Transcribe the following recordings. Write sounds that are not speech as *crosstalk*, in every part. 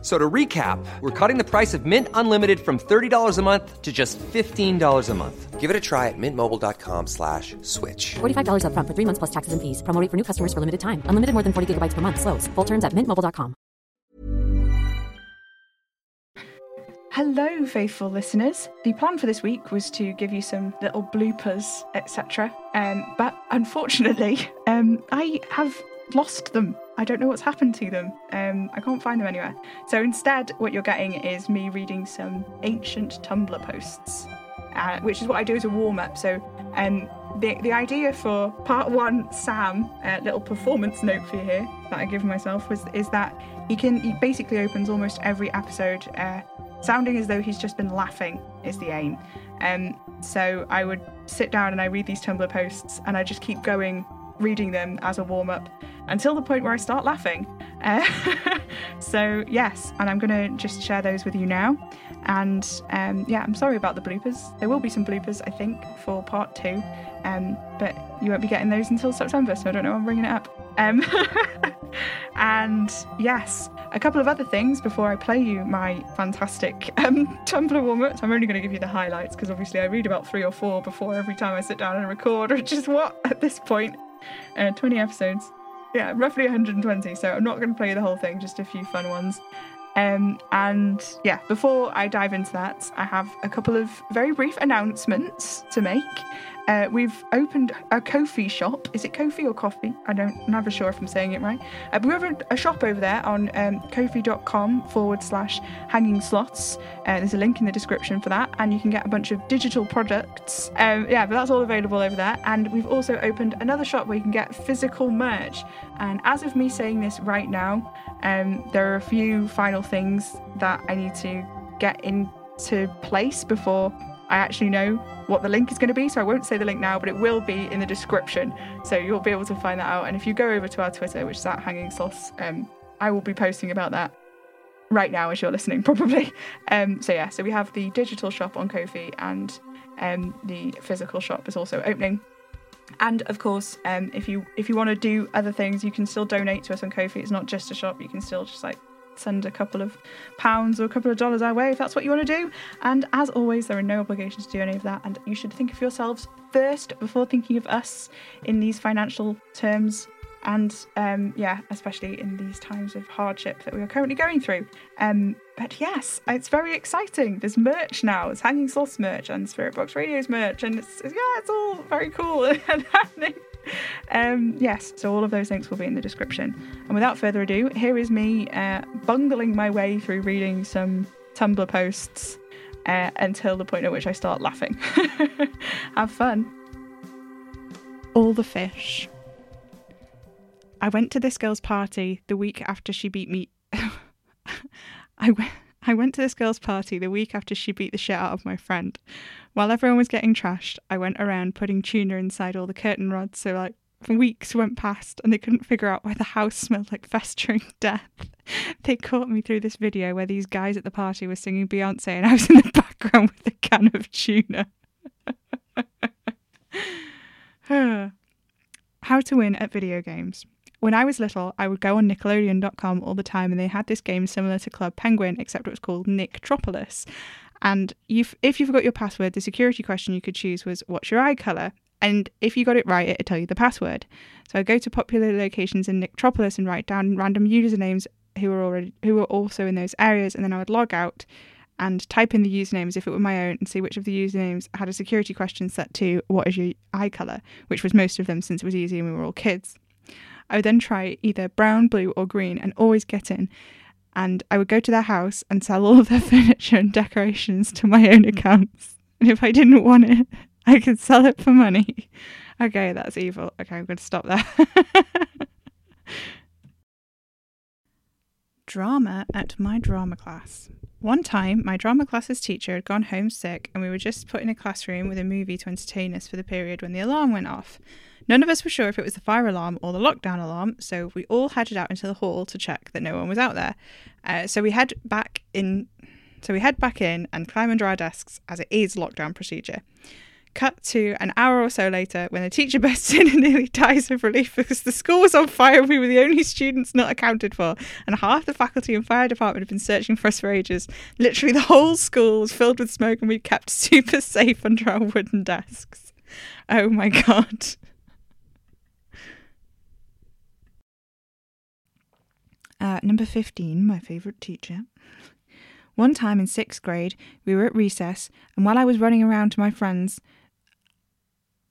So to recap, we're cutting the price of Mint Unlimited from $30 a month to just $15 a month. Give it a try at mintmobile.com slash switch. $45 upfront for three months plus taxes and fees. Promo rate for new customers for limited time. Unlimited more than 40 gigabytes per month. Slows. Full terms at mintmobile.com. Hello, faithful listeners. The plan for this week was to give you some little bloopers, etc. Um, but unfortunately, *laughs* um, I have lost them. I don't know what's happened to them. Um, I can't find them anywhere. So instead, what you're getting is me reading some ancient Tumblr posts, uh, which is what I do as a warm up. So um, the the idea for part one, Sam, a little performance note for you here that I give myself was is that he can he basically opens almost every episode. Uh, sounding as though he's just been laughing is the aim. Um, so I would sit down and I read these Tumblr posts and I just keep going reading them as a warm up until the point where I start laughing. Uh, *laughs* so, yes, and I'm going to just share those with you now. And um, yeah, I'm sorry about the bloopers. There will be some bloopers, I think, for part two, um, but you won't be getting those until September, so I don't know I'm bringing it up. Um, *laughs* and yes, a couple of other things before I play you my fantastic um, *laughs* Tumblr warm ups. I'm only going to give you the highlights because obviously I read about three or four before every time I sit down and record, which is what at this point, uh, 20 episodes. Yeah, roughly 120. So I'm not going to play the whole thing, just a few fun ones. Um, and yeah, before I dive into that, I have a couple of very brief announcements to make. Uh, we've opened a Ko-fi shop. Is it Ko-fi or coffee? I don't, I'm never sure if I'm saying it right. Uh, but we have a, a, shop over there on um, ko-fi.com forward slash hanging slots. Uh, there's a link in the description for that, and you can get a bunch of digital products. Um, yeah, but that's all available over there. And we've also opened another shop where you can get physical merch. And as of me saying this right now, um, there are a few final things that I need to get into place before I actually know what the link is going to be. So I won't say the link now, but it will be in the description. So you'll be able to find that out. And if you go over to our Twitter, which is at Hanging Sauce, um, I will be posting about that right now as you're listening, *laughs* probably. Um, so yeah, so we have the digital shop on Ko-fi and um, the physical shop is also opening. And of course, um, if you if you want to do other things, you can still donate to us on Ko-fi. It's not just a shop; you can still just like send a couple of pounds or a couple of dollars our way if that's what you want to do. And as always, there are no obligations to do any of that. And you should think of yourselves first before thinking of us in these financial terms. And um, yeah, especially in these times of hardship that we are currently going through. Um, but yes, it's very exciting. There's merch now. It's Hanging Sauce merch and Spirit Box Radio's merch, and it's yeah, it's all very cool *laughs* and happening um, yes, so all of those links will be in the description. And without further ado, here is me uh, bungling my way through reading some Tumblr posts uh, until the point at which I start laughing. *laughs* Have fun. All the fish. I went to this girl's party the week after she beat me. *laughs* I went. I went to this girl's party the week after she beat the shit out of my friend. While everyone was getting trashed, I went around putting tuna inside all the curtain rods, so like weeks went past and they couldn't figure out why the house smelled like festering *laughs* death. They caught me through this video where these guys at the party were singing Beyonce and I was in the *laughs* background with a can of tuna. *sighs* How to win at video games. When I was little, I would go on Nickelodeon.com all the time, and they had this game similar to Club Penguin, except it was called Nicktropolis. And if you forgot your password, the security question you could choose was, What's your eye colour? And if you got it right, it'd tell you the password. So I go to popular locations in Nicktropolis and write down random usernames who were already who were also in those areas, and then I would log out and type in the usernames if it were my own and see which of the usernames had a security question set to what is your eye colour, which was most of them since it was easy and we were all kids. I would then try either brown, blue, or green and always get in. And I would go to their house and sell all of their *laughs* furniture and decorations to my own accounts. And if I didn't want it, *laughs* I could sell it for money. *laughs* Okay, that's evil. Okay, I'm going to stop there. *laughs* drama at my drama class. One time, my drama class's teacher had gone home sick, and we were just put in a classroom with a movie to entertain us for the period when the alarm went off. None of us were sure if it was the fire alarm or the lockdown alarm, so we all headed out into the hall to check that no one was out there. Uh, so we head back in. So we head back in and climb under our desks as it is lockdown procedure. Cut to an hour or so later when the teacher *laughs* bursts in and nearly dies of relief because the school was on fire and we were the only students not accounted for. And half the faculty and fire department had been searching for us for ages. Literally, the whole school was filled with smoke and we kept *laughs* super safe under our wooden desks. Oh my god. *laughs* Uh, number 15, my favourite teacher. One time in sixth grade, we were at recess, and while I was running around to my friends,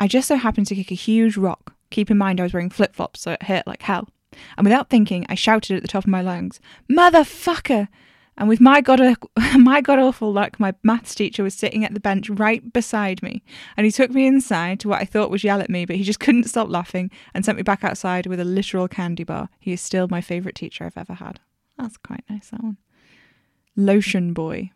I just so happened to kick a huge rock. Keep in mind, I was wearing flip flops, so it hurt like hell. And without thinking, I shouted at the top of my lungs, Motherfucker! And with my god, *laughs* my god awful luck, my maths teacher was sitting at the bench right beside me. And he took me inside to what I thought was yell at me, but he just couldn't stop laughing and sent me back outside with a literal candy bar. He is still my favourite teacher I've ever had. That's quite nice, that one. Lotion Boy.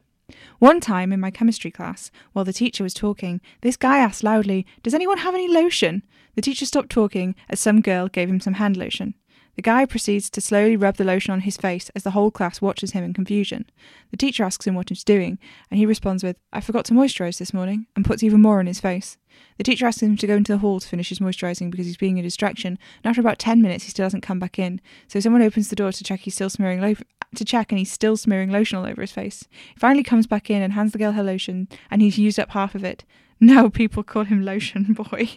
One time in my chemistry class, while the teacher was talking, this guy asked loudly, Does anyone have any lotion? The teacher stopped talking as some girl gave him some hand lotion. The guy proceeds to slowly rub the lotion on his face as the whole class watches him in confusion. The teacher asks him what he's doing, and he responds with, I forgot to moisturise this morning, and puts even more on his face. The teacher asks him to go into the hall to finish his moisturising because he's being a distraction, and after about 10 minutes, he still hasn't come back in. So someone opens the door to check he's still smearing lo- to check and he's still smearing lotion all over his face. He finally comes back in and hands the girl her lotion, and he's used up half of it. Now people call him *laughs* Lotion Boy.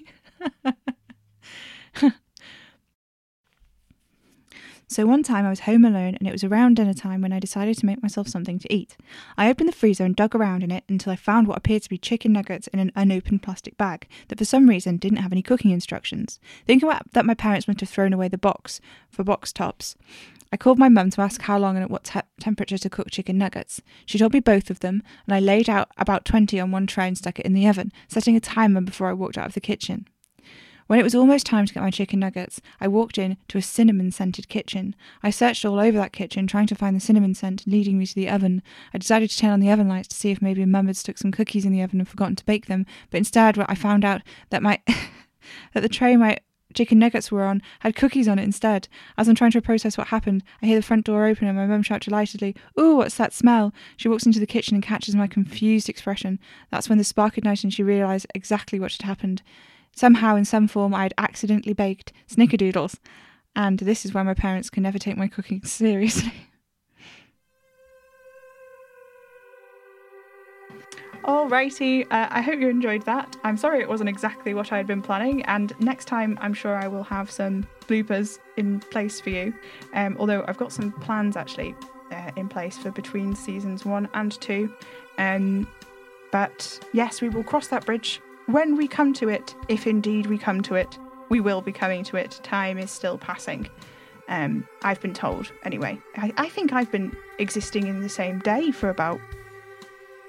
*laughs* So one time I was home alone and it was around dinner time when I decided to make myself something to eat. I opened the freezer and dug around in it until I found what appeared to be chicken nuggets in an unopened plastic bag that for some reason didn't have any cooking instructions. Thinking that my parents must have thrown away the box for box tops, I called my mum to ask how long and at what te- temperature to cook chicken nuggets. She told me both of them, and I laid out about 20 on one tray and stuck it in the oven, setting a timer before I walked out of the kitchen. When it was almost time to get my chicken nuggets, I walked in to a cinnamon scented kitchen. I searched all over that kitchen, trying to find the cinnamon scent leading me to the oven. I decided to turn on the oven lights to see if maybe Mum had stuck some cookies in the oven and forgotten to bake them, but instead I found out that my *laughs* that the tray my chicken nuggets were on had cookies on it instead. As I'm trying to process what happened, I hear the front door open and my mum shout delightedly, Ooh, what's that smell? She walks into the kitchen and catches my confused expression. That's when the spark ignited and she realised exactly what had happened. Somehow, in some form, I had accidentally baked snickerdoodles, and this is why my parents can never take my cooking *laughs* seriously. Alrighty, uh, I hope you enjoyed that. I'm sorry it wasn't exactly what I had been planning, and next time I'm sure I will have some bloopers in place for you. Um, although I've got some plans actually uh, in place for between seasons one and two. Um, but yes, we will cross that bridge when we come to it, if indeed we come to it. We will be coming to it. Time is still passing. Um, I've been told, anyway. I, I think I've been existing in the same day for about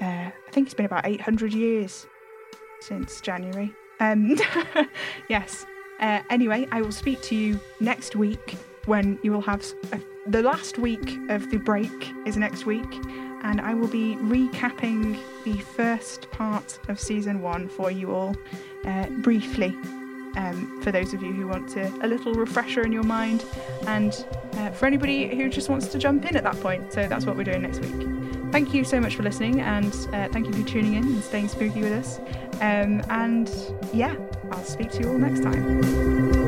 uh, I think it's been about 800 years since January. Um, *laughs* yes. Uh, anyway, I will speak to you next week when you will have a, the last week of the break is next week, and I will be recapping the first part of season one for you all uh, briefly. Um, for those of you who want to, a little refresher in your mind, and uh, for anybody who just wants to jump in at that point. So that's what we're doing next week thank you so much for listening and uh, thank you for tuning in and staying spooky with us. Um, and yeah, I'll speak to you all next time.